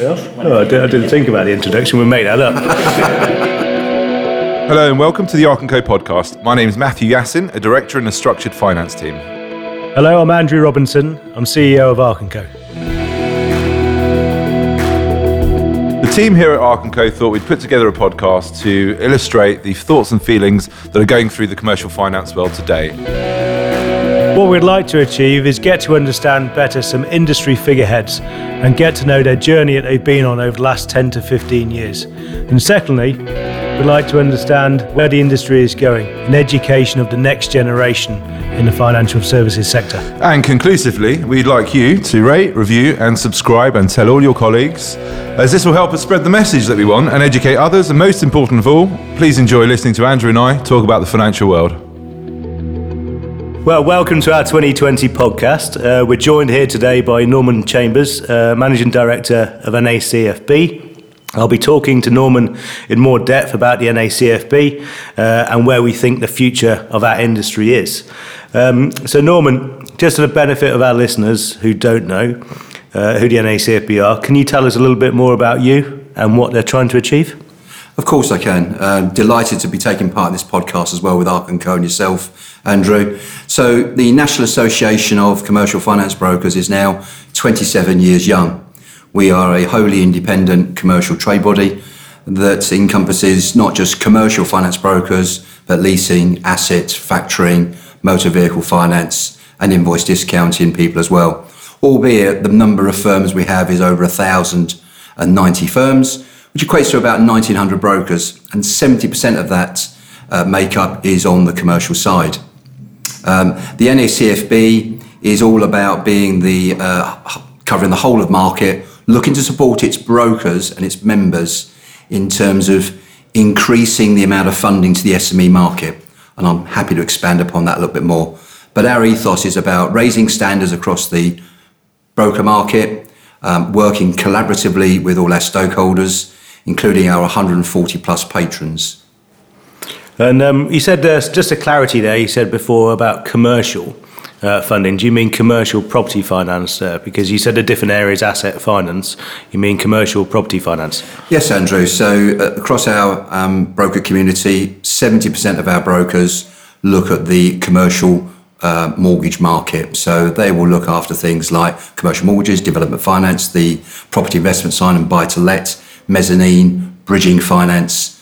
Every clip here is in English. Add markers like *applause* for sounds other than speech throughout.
Oh, I, did, I didn't think about the introduction. We made that up. *laughs* Hello and welcome to the Arc & Co podcast. My name is Matthew Yassin, a director in the structured finance team. Hello, I'm Andrew Robinson. I'm CEO of Arc & Co. The team here at Arc & Co thought we'd put together a podcast to illustrate the thoughts and feelings that are going through the commercial finance world today. What we'd like to achieve is get to understand better some industry figureheads and get to know their journey that they've been on over the last 10 to 15 years. And secondly, we'd like to understand where the industry is going in education of the next generation in the financial services sector. And conclusively, we'd like you to rate, review, and subscribe and tell all your colleagues, as this will help us spread the message that we want and educate others. And most important of all, please enjoy listening to Andrew and I talk about the financial world. Well, welcome to our 2020 podcast. Uh, we're joined here today by Norman Chambers, uh, Managing Director of NACFB. I'll be talking to Norman in more depth about the NACFB uh, and where we think the future of our industry is. Um, so, Norman, just for the benefit of our listeners who don't know uh, who the NACFB are, can you tell us a little bit more about you and what they're trying to achieve? Of course I can. Uh, delighted to be taking part in this podcast as well with Arc and Co and yourself, Andrew. So the National Association of Commercial Finance Brokers is now 27 years young. We are a wholly independent commercial trade body that encompasses not just commercial finance brokers, but leasing, assets, factoring, motor vehicle finance, and invoice discounting people as well. Albeit the number of firms we have is over 1,090 firms which equates to about 1,900 brokers, and 70% of that uh, makeup is on the commercial side. Um, the NACFB is all about being the uh, covering the whole of market, looking to support its brokers and its members in terms of increasing the amount of funding to the SME market. And I'm happy to expand upon that a little bit more. But our ethos is about raising standards across the broker market, um, working collaboratively with all our stakeholders, including our 140 plus patrons. And um, you said uh, just a clarity there. You said before about commercial uh, funding. Do you mean commercial property finance? Uh, because you said a different areas asset finance. You mean commercial property finance? Yes, Andrew. So uh, across our um, broker community, 70% of our brokers look at the commercial uh, mortgage market. So they will look after things like commercial mortgages, development finance, the property investment side, and buy to let mezzanine, bridging finance.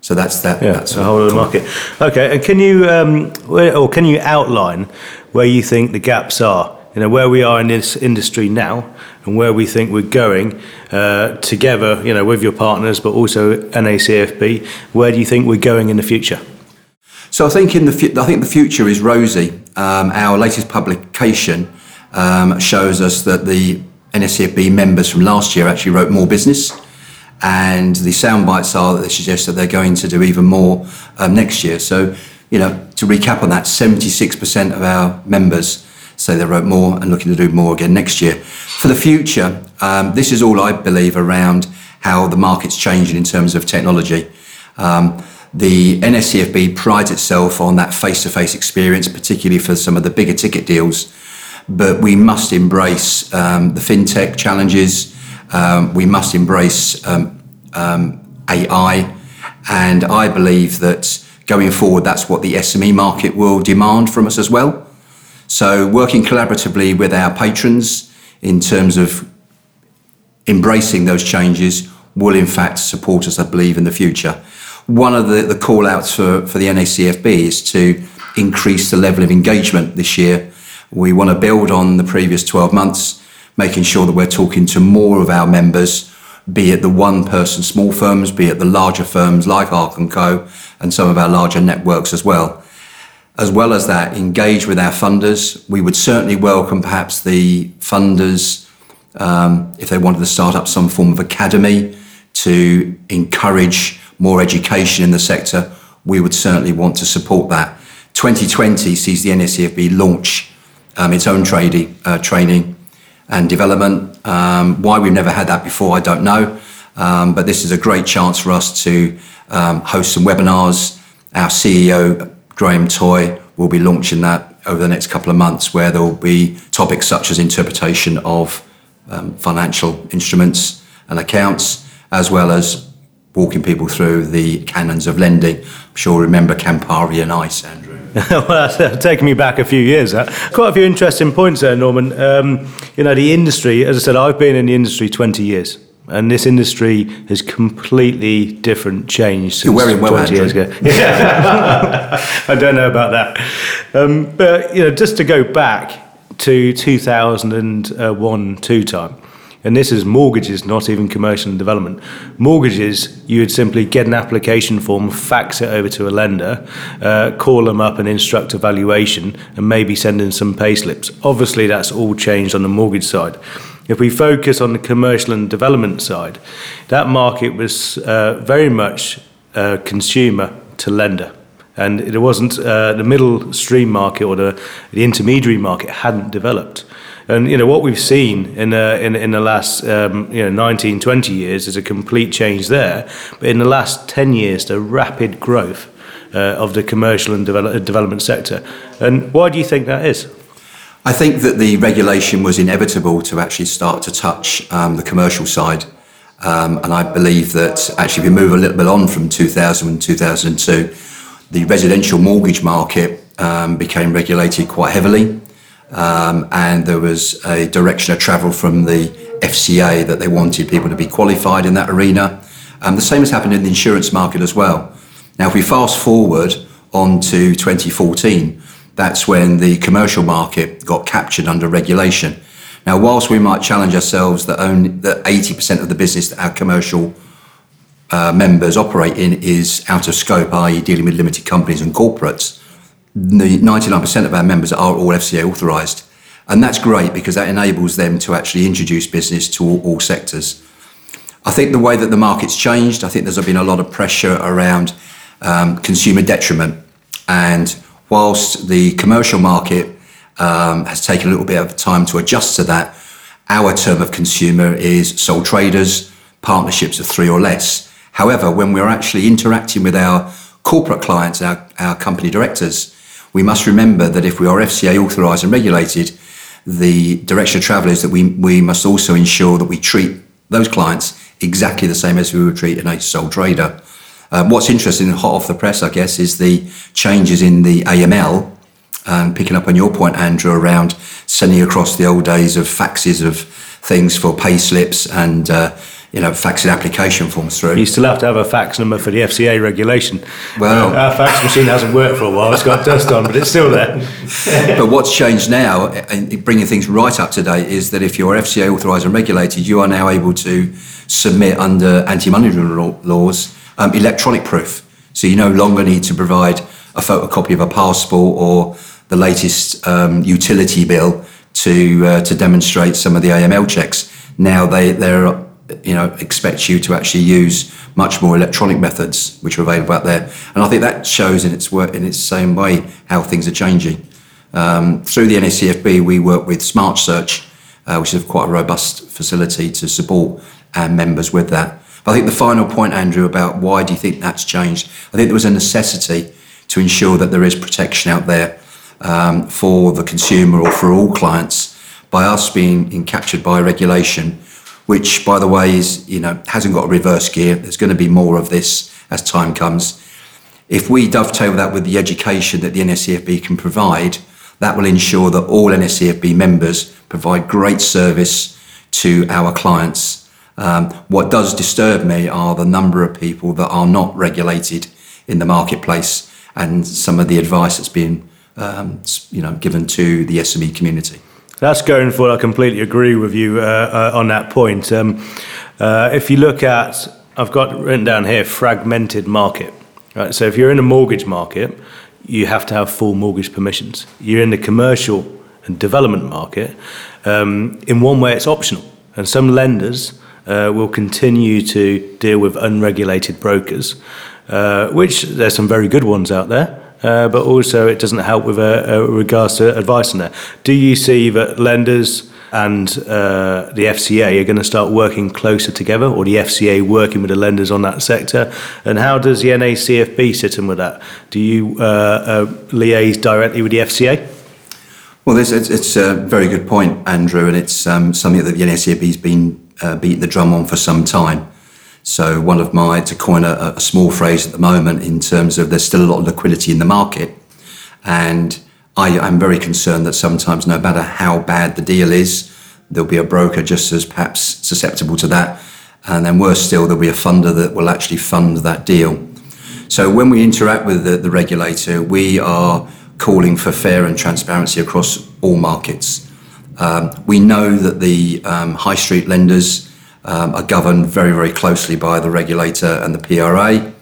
So that's that. Yeah, that's the whole of the market. Okay, and can you um, or can you outline where you think the gaps are? You know where we are in this industry now, and where we think we're going uh, together. You know with your partners, but also NACFB. Where do you think we're going in the future? So I think in the fu- I think the future is rosy. Um, our latest publication um, shows us that the NACFB members from last year actually wrote more business and the sound bites are that they suggest that they're going to do even more um, next year. So, you know, to recap on that, 76% of our members say they wrote more and looking to do more again next year. For the future, um, this is all I believe around how the market's changing in terms of technology. Um, the NACFB prides itself on that face-to-face experience, particularly for some of the bigger ticket deals. But we must embrace um, the fintech challenges, um, we must embrace um, um, AI, and I believe that going forward, that's what the SME market will demand from us as well. So, working collaboratively with our patrons in terms of embracing those changes will, in fact, support us, I believe, in the future. One of the, the call outs for, for the NACFB is to increase the level of engagement this year. We want to build on the previous 12 months making sure that we're talking to more of our members, be it the one person small firms, be it the larger firms like Arc & Co and some of our larger networks as well. As well as that, engage with our funders. We would certainly welcome perhaps the funders um, if they wanted to start up some form of academy to encourage more education in the sector. We would certainly want to support that. 2020 sees the NACFB launch um, its own trading, uh, training and development. Um, why we've never had that before, I don't know. Um, but this is a great chance for us to um, host some webinars. Our CEO, Graham Toy, will be launching that over the next couple of months, where there will be topics such as interpretation of um, financial instruments, and accounts, as well as walking people through the canons of lending. I'm sure remember Campari and Ice, Andrew. *laughs* well, that's taken me back a few years. That. Quite a few interesting points there, Norman. Um, you know, the industry, as I said, I've been in the industry 20 years. And this industry has completely different changed since You're wearing well, 20 years ago. Yeah. *laughs* I don't know about that. Um, but, you know, just to go back to 2001 two time, and this is mortgages, not even commercial and development. Mortgages, you would simply get an application form, fax it over to a lender, uh, call them up and instruct a valuation, and maybe send in some pay slips. Obviously, that's all changed on the mortgage side. If we focus on the commercial and development side, that market was uh, very much uh, consumer to lender. And it wasn't uh, the middle stream market or the, the intermediary market hadn't developed. And you know what we've seen in uh, in, in the last um, you know 19, 20 years is a complete change there. But in the last 10 years, the rapid growth uh, of the commercial and develop, development sector. And why do you think that is? I think that the regulation was inevitable to actually start to touch um, the commercial side. Um, and I believe that actually, if we move a little bit on from 2000 and 2002, the residential mortgage market um, became regulated quite heavily. Um, and there was a direction of travel from the FCA that they wanted people to be qualified in that arena. Um, the same has happened in the insurance market as well. Now, if we fast forward on to 2014, that's when the commercial market got captured under regulation. Now, whilst we might challenge ourselves that only that 80% of the business that our commercial uh, members operate in is out of scope, i.e., dealing with limited companies and corporates, 99% of our members are all FCA authorised. And that's great because that enables them to actually introduce business to all, all sectors. I think the way that the market's changed, I think there's been a lot of pressure around um, consumer detriment. And whilst the commercial market um, has taken a little bit of time to adjust to that, our term of consumer is sole traders, partnerships of three or less. However, when we're actually interacting with our corporate clients, our, our company directors, we must remember that if we are FCA authorised and regulated, the direction of travel is that we, we must also ensure that we treat those clients exactly the same as we would treat a sole trader. Um, what's interesting, hot off the press, I guess, is the changes in the AML. Um, picking up on your point, Andrew, around sending across the old days of faxes of things for pay slips and uh, you know faxing application forms through. You still have to have a fax number for the FCA regulation. Well- our fax machine hasn't worked for a while. It's got dust on, but it's still there. *laughs* but what's changed now, and bringing things right up to date, is that if you're FCA authorised and regulated, you are now able to submit under anti-money laundering laws um, electronic proof. So you no longer need to provide a photocopy of a passport or the latest um, utility bill to uh, to demonstrate some of the AML checks. Now they they're you know expect you to actually use much more electronic methods which are available out there, and I think that shows in its work in its same way how things are changing. Um, through the NACFB, we work with Smart Search, uh, which is quite a robust facility to support our members with that. But I think the final point, Andrew, about why do you think that's changed? I think there was a necessity to ensure that there is protection out there um, for the consumer or for all clients by us being in captured by regulation, which, by the way, is you know hasn't got a reverse gear. There's going to be more of this as time comes. If we dovetail that with the education that the NACFB can provide, that will ensure that all NACFB members provide great service to our clients. Um, what does disturb me are the number of people that are not regulated in the marketplace and some of the advice that's been um, you know, given to the SME community. That's going for. I completely agree with you uh, uh, on that point. Um, uh, if you look at, I've got written down here, fragmented market. Right. So if you're in a mortgage market, you have to have full mortgage permissions. You're in the commercial and development market. Um, in one way, it's optional, and some lenders uh, will continue to deal with unregulated brokers, uh, which there's some very good ones out there. Uh, but also, it doesn't help with uh, uh, regards to advice in there. Do you see that lenders and uh, the FCA are going to start working closer together, or the FCA working with the lenders on that sector? And how does the NACFB sit in with that? Do you uh, liaise directly with the FCA? Well, it's, it's a very good point, Andrew, and it's um, something that the NACFB has been uh, beat the drum on for some time. So one of my, to coin a, a small phrase at the moment in terms of there's still a lot of liquidity in the market. And I, I'm very concerned that sometimes no matter how bad the deal is, there'll be a broker just as perhaps susceptible to that. And then worse still, there'll be a funder that will actually fund that deal. So when we interact with the, the regulator, we are calling for fair and transparency across all markets. Um, we know that the um, high street lenders um, are governed very, very closely by the regulator and the PRA.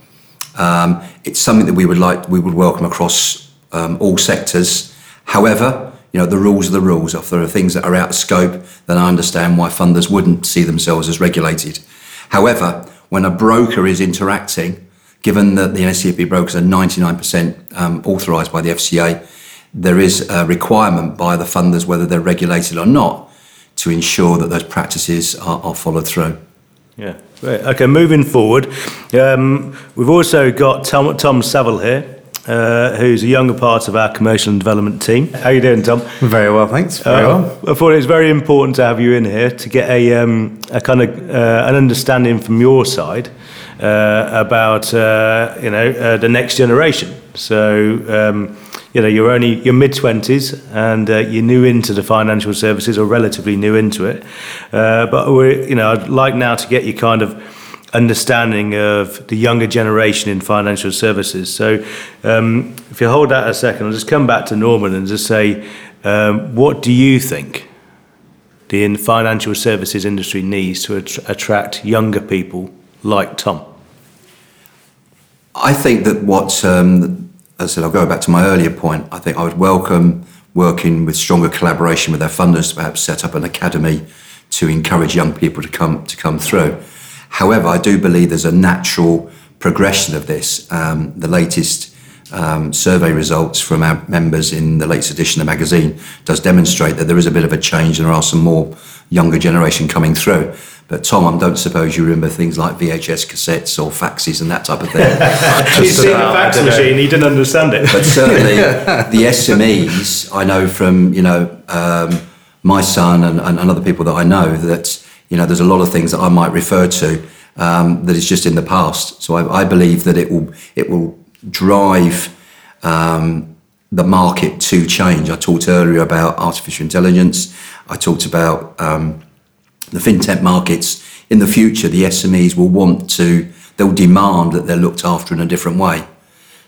Um, it's something that we would like, we would welcome across um, all sectors. However, you know, the rules are the rules. If there are things that are out of scope, then I understand why funders wouldn't see themselves as regulated. However, when a broker is interacting given that the NACFB brokers are 99% um, authorised by the FCA, there is a requirement by the funders, whether they're regulated or not, to ensure that those practices are, are followed through. Yeah, great. Okay, moving forward, um, we've also got Tom, Tom Saville here. Uh, who's a younger part of our commercial and development team. How are you doing, Tom? Very well, thanks. Very uh, well. I thought it was very important to have you in here to get a, um, a kind of uh, an understanding from your side uh, about uh, you know uh, the next generation. So um, you know you're only you're mid twenties and uh, you're new into the financial services or relatively new into it. Uh, but we you know I'd like now to get you kind of understanding of the younger generation in financial services. So um, if you hold that a second, I'll just come back to Norman and just say, um, what do you think? The financial services industry needs to attract younger people like Tom. I think that what, um, I said, I'll go back to my earlier point. I think I would welcome working with stronger collaboration with their funders to perhaps set up an academy to encourage young people to come to come through. However, I do believe there's a natural progression of this. Um, the latest um, survey results from our members in the latest edition of the magazine does demonstrate that there is a bit of a change and there are some more younger generation coming through. But Tom, I don't suppose you remember things like VHS cassettes or faxes and that type of thing. *laughs* He's seen a fax machine, he didn't understand it. But certainly *laughs* the SMEs, I know from, you know, um, my son and, and, other people that I know that, you know, there's a lot of things that I might refer to um, that is just in the past. So I, I believe that it will, it will drive um, the market to change. I talked earlier about artificial intelligence. I talked about um, the fintech markets in the future, the SMEs will want to, they'll demand that they're looked after in a different way.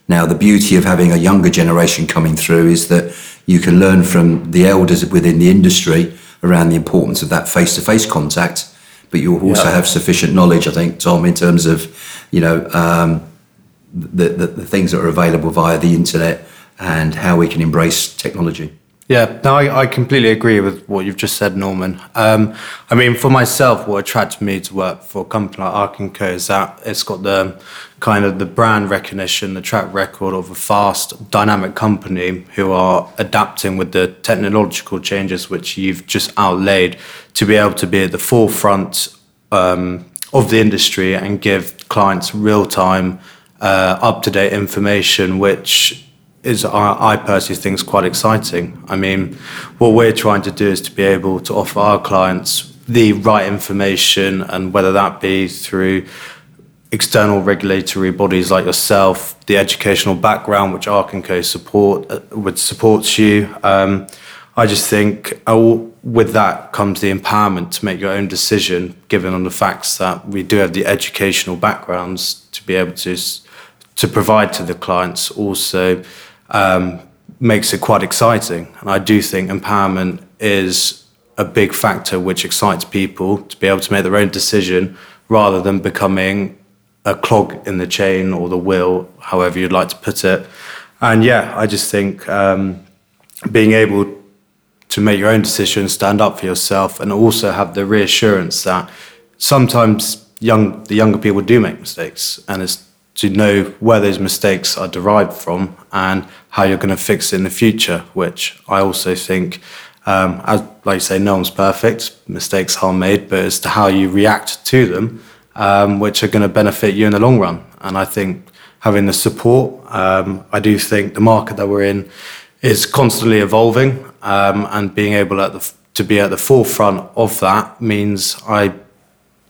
Now, the beauty of having a younger generation coming through is that you can learn from the elders within the industry around the importance of that face to face contact, but you'll also yeah. have sufficient knowledge, I think, Tom, in terms of, you know, um, the, the, the things that are available via the internet and how we can embrace technology. Yeah, no, I, I, completely agree with what you've just said, Norman. Um, I mean, for myself, what attracted me to work for a company like Arc & Co is that it's got the kind of the brand recognition, the track record of a fast, dynamic company who are adapting with the technological changes which you've just outlaid to be able to be at the forefront um, of the industry and give clients real-time, uh, up-to-date information, which is I, personally think is quite exciting. I mean, what we're trying to do is to be able to offer our clients the right information, and whether that be through external regulatory bodies like yourself, the educational background which Arc & Co support uh, would supports you. Um, I just think uh, with that comes the empowerment to make your own decision, given on the facts that we do have the educational backgrounds to be able to to provide to the clients also um, makes it quite exciting. And I do think empowerment is a big factor which excites people to be able to make their own decision rather than becoming a clog in the chain or the wheel, however you'd like to put it. And yeah, I just think um, being able to make your own decision, stand up for yourself, and also have the reassurance that sometimes young the younger people do make mistakes, and it's to know where those mistakes are derived from and how you're going to fix it in the future, which I also think, um, as like you say, no one's perfect, mistakes are made, but as to how you react to them, um, which are going to benefit you in the long run. And I think having the support, um, I do think the market that we're in is constantly evolving, um, and being able the, to be at the forefront of that means I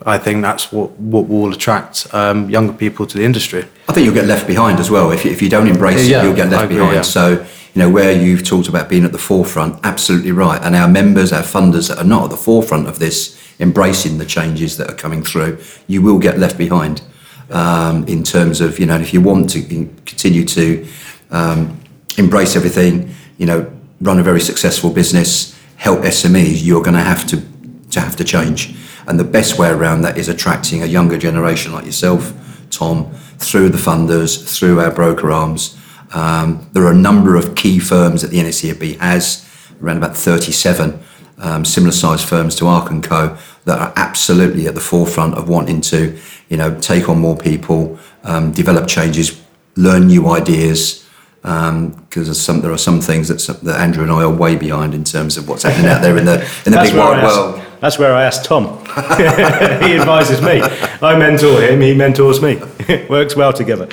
I think that's what, what will attract um, younger people to the industry. I think you'll get left behind as well. If you, if you don't embrace Yeah, it, you'll get left agree, behind. yeah. So, you know, where you've talked about being at the forefront, absolutely right. And our members, our funders that are not at the forefront of this, embracing the changes that are coming through, you will get left behind um, in terms of, you know, if you want to continue to um, embrace everything, you know, run a very successful business, help SMEs, you're going to have to to have to change. And the best way around that is attracting a younger generation like yourself, Tom, through the funders, through our broker arms. Um, there are a number of key firms that the NACFB has, around about 37 um, similar sized firms to Arc and Co that are absolutely at the forefront of wanting to, you know, take on more people, um, develop changes, learn new ideas. Because some, there are some things that, that Andrew and I are way behind in terms of what's happening out there in the in the big wide world. That's where I asked Tom. *laughs* he advises me. I mentor him. He mentors me. *laughs* Works well together.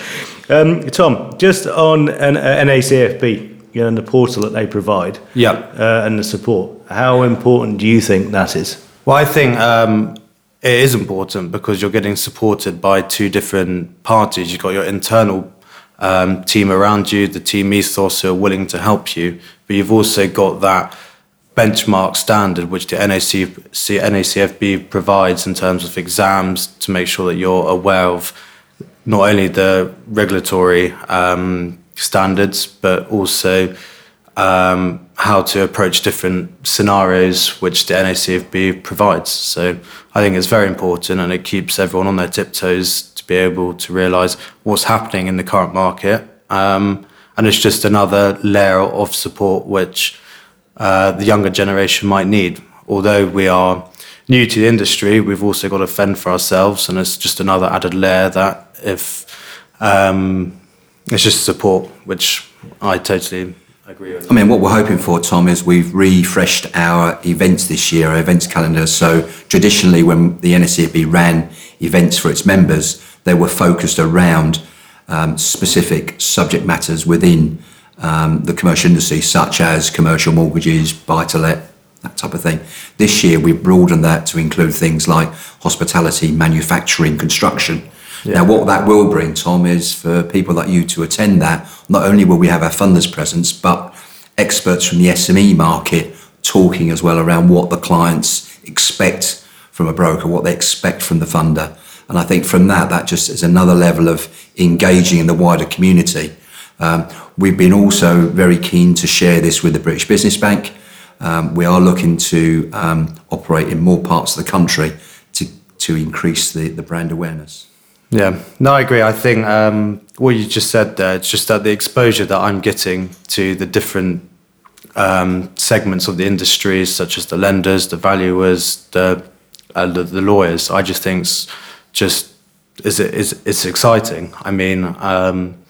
Um, Tom, just on an, uh, NACFB, you know, and the portal that they provide, Yeah. uh, and the support. How important do you think that is? Well, I think um, it is important because you're getting supported by two different parties. You've got your internal um, team around you, the team ethos who are willing to help you, but you've also got that benchmark standard which the NAC, NACFB provides in terms of exams to make sure that you're aware of not only the regulatory um, standards but also um, how to approach different scenarios which the NACFB provides. So I think it's very important and it keeps everyone on their tiptoes to be able to realise what's happening in the current market. Um, and it's just another layer of support which uh, the younger generation might need. Although we are new to the industry, we've also got to fend for ourselves, and it's just another added layer that if um, it's just support, which I totally agree with. I mean, what we're hoping for, Tom, is we've refreshed our events this year, our events calendar. So traditionally, when the NACFB ran events for its members, they were focused around um, specific subject matters within um, the commercial industry, such as commercial mortgages, buy-to-let, that type of thing. This year, we've broadened that to include things like hospitality, manufacturing, construction. Now, what that will bring, Tom, is for people like you to attend that, not only will we have our funders presence, but experts from the SME market talking as well around what the clients expect from a broker, what they expect from the funder. And I think from that, that just is another level of engaging in the wider community. Um, we've been also very keen to share this with the British Business Bank. Um, we are looking to um, operate in more parts of the country to, to increase the, the brand awareness. Yeah, no, I agree. I think um, what you just said there, it's just that the exposure that I'm getting to the different um, segments of the industry, such as the lenders, the valuers, the, uh, the, the lawyers, I just think it's just is it is it's exciting. I mean, um,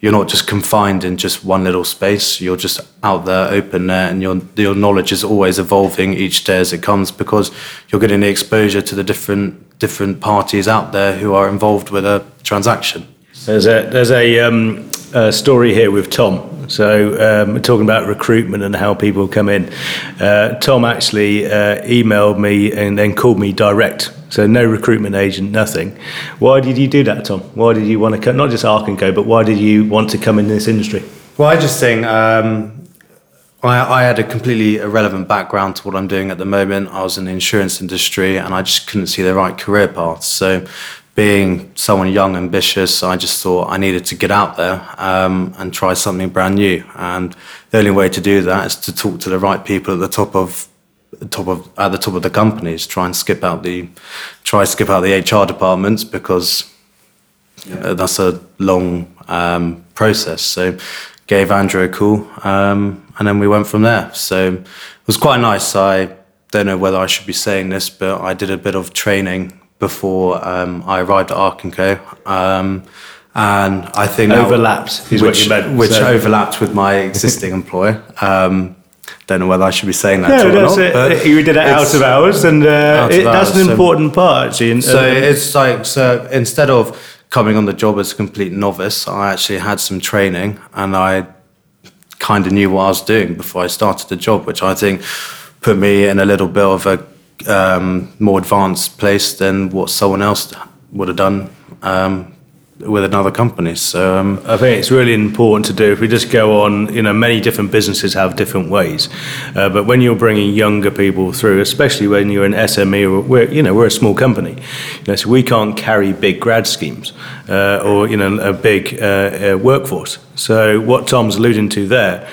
you're not just confined in just one little space. You're just out there, open there, and your your knowledge is always evolving each day as it comes because you're getting the exposure to the different different parties out there who are involved with a transaction. There's a there's a, um, a story here with Tom. So um, talking about recruitment and how people come in. Uh, Tom actually uh, emailed me and then called me direct. So no recruitment agent, nothing. Why did you do that, Tom? Why did you want to come? Not just Arc and Co, but why did you want to come in this industry? Well, I just think um, I, I had a completely irrelevant background to what I'm doing at the moment. I was in the insurance industry and I just couldn't see the right career path. So, being someone young, ambitious, I just thought I needed to get out there um, and try something brand new. And the only way to do that is to talk to the right people at the top of top of at the top of the companies. Try and skip out the try skip out the HR departments because uh, that's a long um, process. So gave Andrew a call, um, and then we went from there. So it was quite nice. I don't know whether I should be saying this, but I did a bit of training before um, I arrived at Arc and Co. Um, and I think Overlapped is which, what you meant. which So- overlapped with my existing *laughs* employer. Um, don't know whether I should be saying that No, that's not. it. but You did it out of hours, and uh, Out it, that's hours, an so- important part. Actually, So it's like so instead of coming on the job as a complete novice, I actually had some training and I kind of knew what I was doing before I started the job, which I think put me in a little bit of a um, more advanced place than what someone else would have done um, with another company. So um, I think it's really important to do. If we just go on, you know, many different businesses have different ways, uh, but when you're bringing younger people through, especially when you're an SME, or we're, you know, we're a small company, you know, so we can't carry big grad schemes uh, or you know a big uh, uh workforce. So what Tom's alluding to there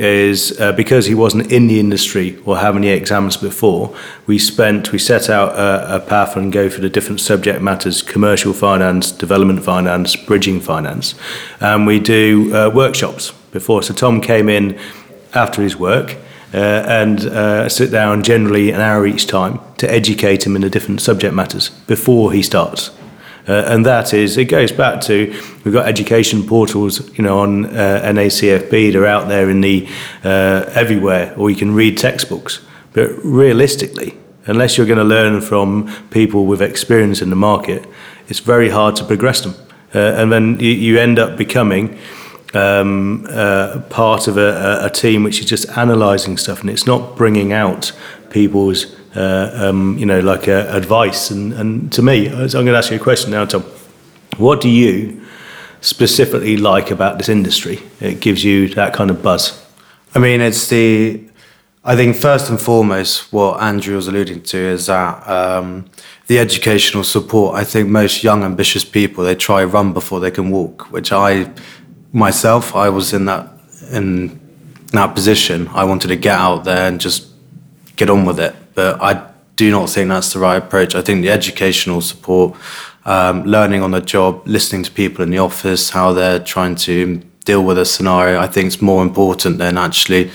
is uh, because he wasn't in the industry or have any exams before, we spent, we set out a, a path and go for the different subject matters, commercial finance, development finance, bridging finance. And we do uh, workshops before. So Tom came in after his work uh, and uh, sit down generally an hour each time to educate him in the different subject matters before he starts. Uh, and that is, it goes back to, we've got education portals, you know, on uh, NACFB, they're out there in the, uh, everywhere, or you can read textbooks. But realistically, unless you're going to learn from people with experience in the market, it's very hard to progress them. Uh, and then you, you end up becoming um, uh, part of a, a team which is just analysing stuff and it's not bringing out people's um, you know, like uh, advice. And, and to me, I'm going to ask you a question now, Tom. What do you specifically like about this industry? It gives you that kind of buzz. I mean, it's the. I think first and foremost, what Andrew was alluding to is that um, the educational support. I think most young, ambitious people they try run before they can walk, which I myself I was in that in that position. I wanted to get out there and just get on with it but I do not think that's the right approach. I think the educational support, um, learning on the job, listening to people in the office, how they're trying to deal with a scenario, I think it's more important than actually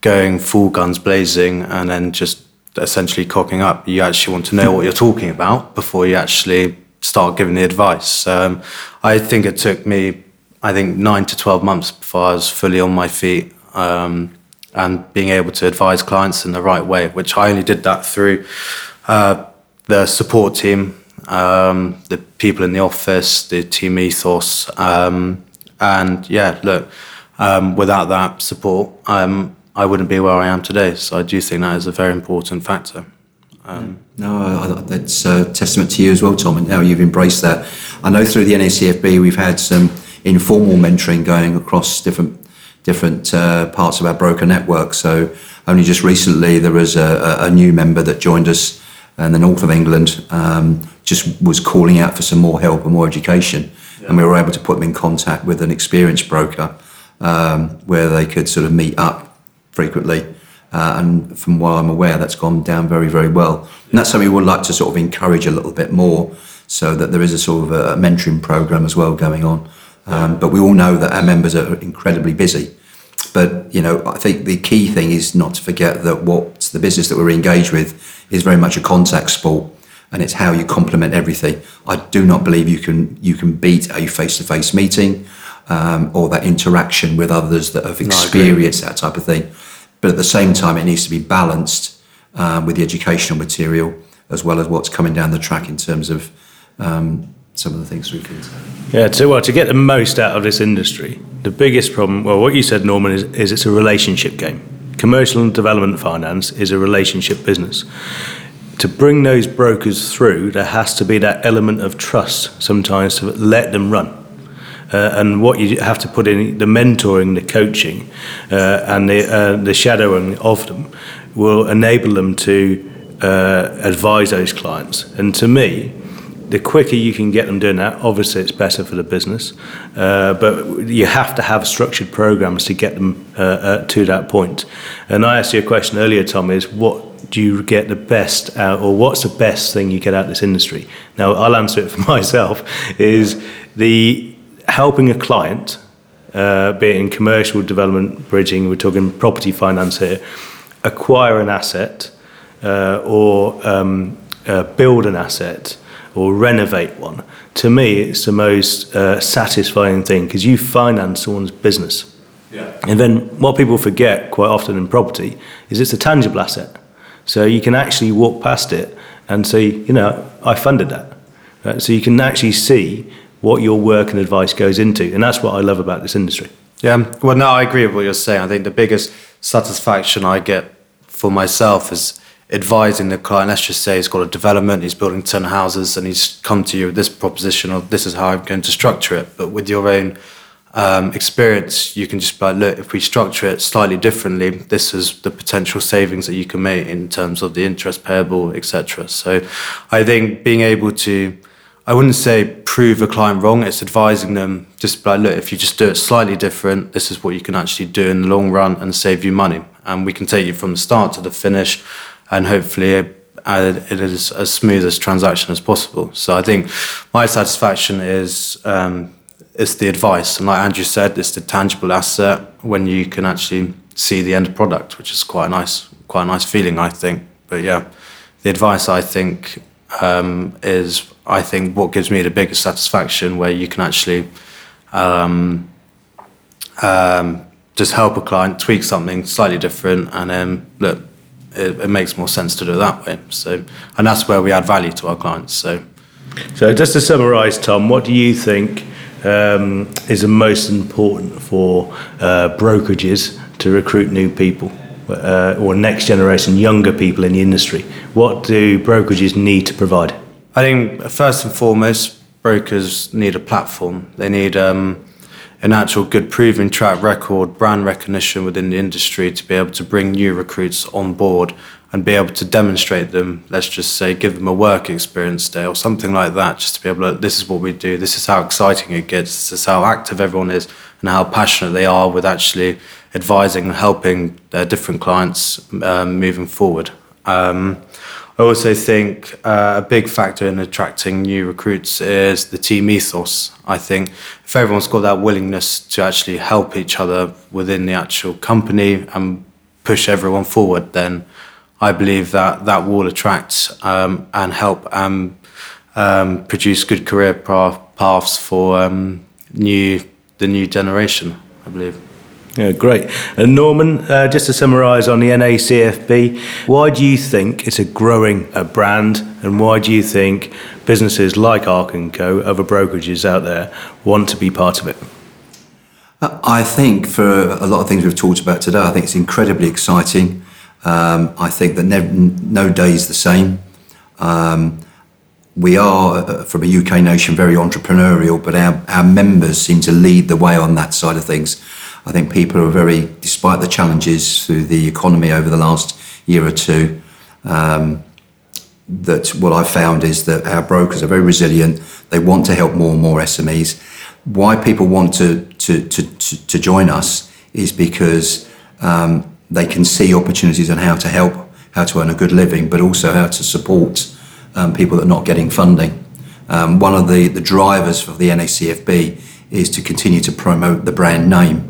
going full guns blazing and then just essentially cocking up. You actually want to know what you're talking about before you actually start giving the advice. Um, I think it took me, I think, nine to 12 months before I was fully on my feet. Um, and being able to advise clients in the right way, which I only did that through uh, the support team, um, the people in the office, the team ethos. Um, and yeah, look, um, without that support, um, I wouldn't be where I am today. So I do think that is a very important factor. Um, no, that's a testament to you as well, Tom, and how you've embraced that. I know through the NACFB we've had some informal mentoring going across different different uh, parts of our broker network. So only just recently there was a, a, new member that joined us in the north of England, um, just was calling out for some more help and more education. Yeah. And we were able to put them in contact with an experienced broker um, where they could sort of meet up frequently. Uh, and from what I'm aware, that's gone down very, very well. And that's something we would like to sort of encourage a little bit more so that there is a sort of a mentoring program as well going on. Um, but we all know that our members are incredibly busy. But you know, I think the key thing is not to forget that what the business that we're engaged with is very much a contact sport, and it's how you complement everything. I do not believe you can you can beat a face-to-face meeting um, or that interaction with others that have experienced no, that type of thing. But at the same time, it needs to be balanced um, with the educational material as well as what's coming down the track in terms of um, some of the things we can. Yeah, so well, to get the most out of this industry, the biggest problem, well, what you said, Norman, is, is it's a relationship game. Commercial and development finance is a relationship business. To bring those brokers through, there has to be that element of trust sometimes to let them run. Uh, and what you have to put in the mentoring, the coaching, uh, and the, uh, the shadowing of them will enable them to uh, advise those clients. And to me, the quicker you can get them doing that, obviously it's better for the business. Uh, but you have to have structured programs to get them uh, uh, to that point. And I asked you a question earlier, Tom, is what do you get the best out, or what's the best thing you get out of this industry? Now, I'll answer it for *laughs* myself, is the helping a client, uh, be it in commercial development, bridging, we're talking property finance here, acquire an asset uh, or um, uh, build an asset or renovate one, to me, it's the most uh, satisfying thing because you finance someone's business. Yeah. And then what people forget quite often in property is it's a tangible asset. So you can actually walk past it and say, you know, I funded that. Right? So you can actually see what your work and advice goes into. And that's what I love about this industry. Yeah, well, no, I agree with what you're saying. I think the biggest satisfaction I get for myself is advising the client. Let's just say he's got a development, he's building 10 houses, and he's come to you with this proposition of this is how I'm going to structure it. But with your own um, experience, you can just be like, look, if we structure it slightly differently, this is the potential savings that you can make in terms of the interest payable, etc. So I think being able to, I wouldn't say prove a client wrong, it's advising them just like, look, if you just do it slightly different, this is what you can actually do in the long run and save you money. And we can take you from the start to the finish and hopefully uh, it is as smooth as transaction as possible. So I think my satisfaction is um, it's the advice, and like Andrew said, it's the tangible asset when you can actually see the end product, which is quite a nice, quite a nice feeling, I think. But yeah, the advice I think um, is I think what gives me the biggest satisfaction, where you can actually um, um, just help a client tweak something slightly different, and then look it, it, makes more sense to do it that way. So, and that's where we add value to our clients. So, so just to summarise, Tom, what do you think um, is the most important for uh, brokerages to recruit new people? Uh, or next generation younger people in the industry? What do brokerages need to provide? I think first and foremost, brokers need a platform. They need um, an actual good proven track record, brand recognition within the industry to be able to bring new recruits on board and be able to demonstrate them, let's just say, give them a work experience day or something like that, just to be able to, this is what we do, this is how exciting it gets, this is how active everyone is, and how passionate they are with actually advising and helping their different clients um, moving forward. Um, I also think uh, a big factor in attracting new recruits is the team ethos. I think if everyone's got that willingness to actually help each other within the actual company and push everyone forward, then I believe that that will attract um, and help um, um, produce good career paths for um, new the new generation. I believe. Yeah, great. And Norman, uh, just to summarise on the NACFB, why do you think it's a growing uh, brand, and why do you think businesses like Arc and Co, other brokerages out there, want to be part of it? I think for a lot of things we've talked about today, I think it's incredibly exciting. Um, I think that no day is the same. Um, we are, uh, from a UK nation, very entrepreneurial, but our, our members seem to lead the way on that side of things. I think people are very, despite the challenges through the economy over the last year or two, um, that what I've found is that our brokers are very resilient. They want to help more and more SMEs. Why people want to to to, to, to join us is because um, they can see opportunities on how to help, how to earn a good living, but also how to support um, people that are not getting funding. Um, one of the, the drivers for the NACFB is to continue to promote the brand name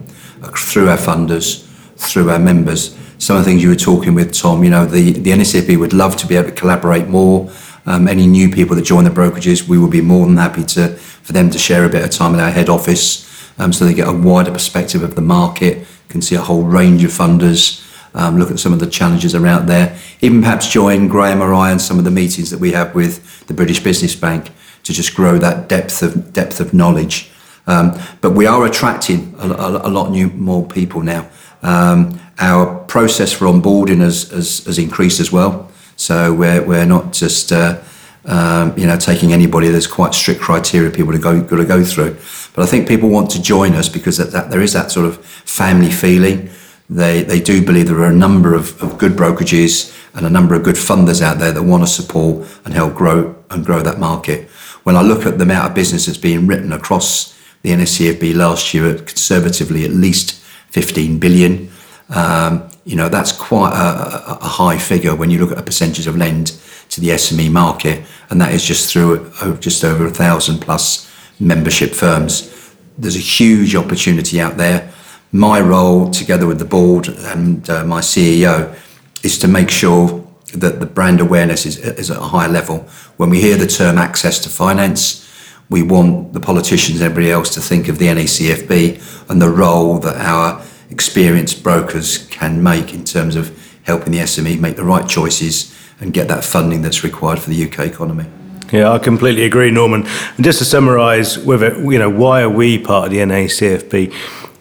through our funders, through our members. Some of the things you were talking with, Tom, you know, the, the NACFB would love to be able to collaborate more. Um, any new people that join the brokerages, we would be more than happy to for them to share a bit of time in our head office um, so they get a wider perspective of the market, can see a whole range of funders, um, look at some of the challenges around there, even perhaps join Graham or I in some of the meetings that we have with the British Business Bank to just grow that depth of depth of knowledge. Um, but we are attracting a, a, a lot new more people now. Um, our process for onboarding has, has, has, increased as well. So we're, we're not just uh, um, you know taking anybody. There's quite strict criteria people to go got to go through. But I think people want to join us because that, that there is that sort of family feeling. They they do believe there are a number of, of good brokerages and a number of good funders out there that want to support and help grow and grow that market. When I look at the amount of business that's being written across the NACFB last year at conservatively at least 15 billion. Um, you know, that's quite a, a, high figure when you look at a percentage of lend to the SME market, and that is just through just over a thousand plus membership firms. There's a huge opportunity out there. My role, together with the board and uh, my CEO, is to make sure that the brand awareness is, is at a high level. When we hear the term access to finance, we want the politicians, everybody else, to think of the NACFB and the role that our experienced brokers can make in terms of helping the SME make the right choices and get that funding that's required for the UK economy. Yeah, I completely agree, Norman. And just to summarise with it, you know, why are we part of the NACFB?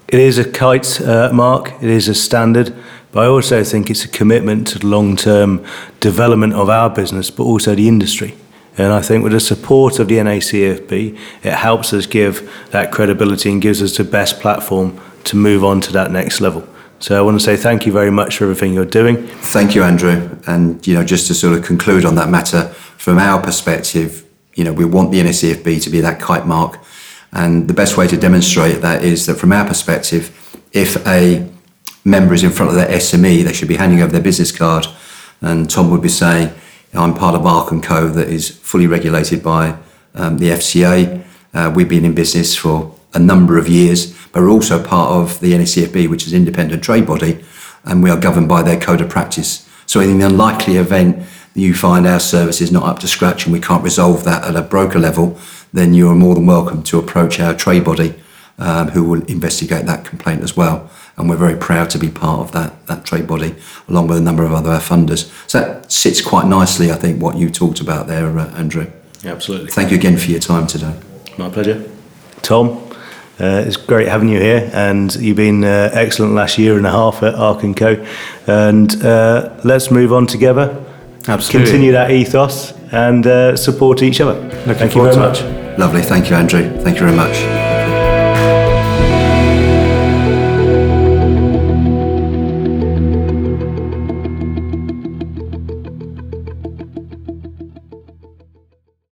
It is a kite uh, mark. It is a standard but I also think it's a commitment to the long term development of our business, but also the industry. And I think with the support of the NACFB, it helps us give that credibility and gives us the best platform to move on to that next level. So I want to say thank you very much for everything you're doing. Thank you, Andrew. And you know, just to sort of conclude on that matter, from our perspective, you know, we want the NACFB to be that kite mark. And the best way to demonstrate that is that from our perspective, if a member is in front of their SME, they should be handing over their business card. And Tom would be saying, I'm part of Arc & Co that is fully regulated by um, the FCA. Uh, we've been in business for a number of years, but we're also part of the NACFB, which is an independent trade body, and we are governed by their code of practice. So in the unlikely event that you find our service is not up to scratch and we can't resolve that at a broker level, then you are more than welcome to approach our trade body um, who will investigate that complaint as well. And we're very proud to be part of that, that trade body, along with a number of other funders. So that sits quite nicely, I think, what you talked about there, uh, Andrew. Absolutely. Thank you again for your time today. My pleasure. Tom, uh, it's great having you here, and you've been uh, excellent last year and a half at Arc & Co. And uh, let's move on together, Absolutely. continue that ethos, and uh, support each other. Looking Thank you very to much. Lovely. Thank you, Andrew. Thank you very much.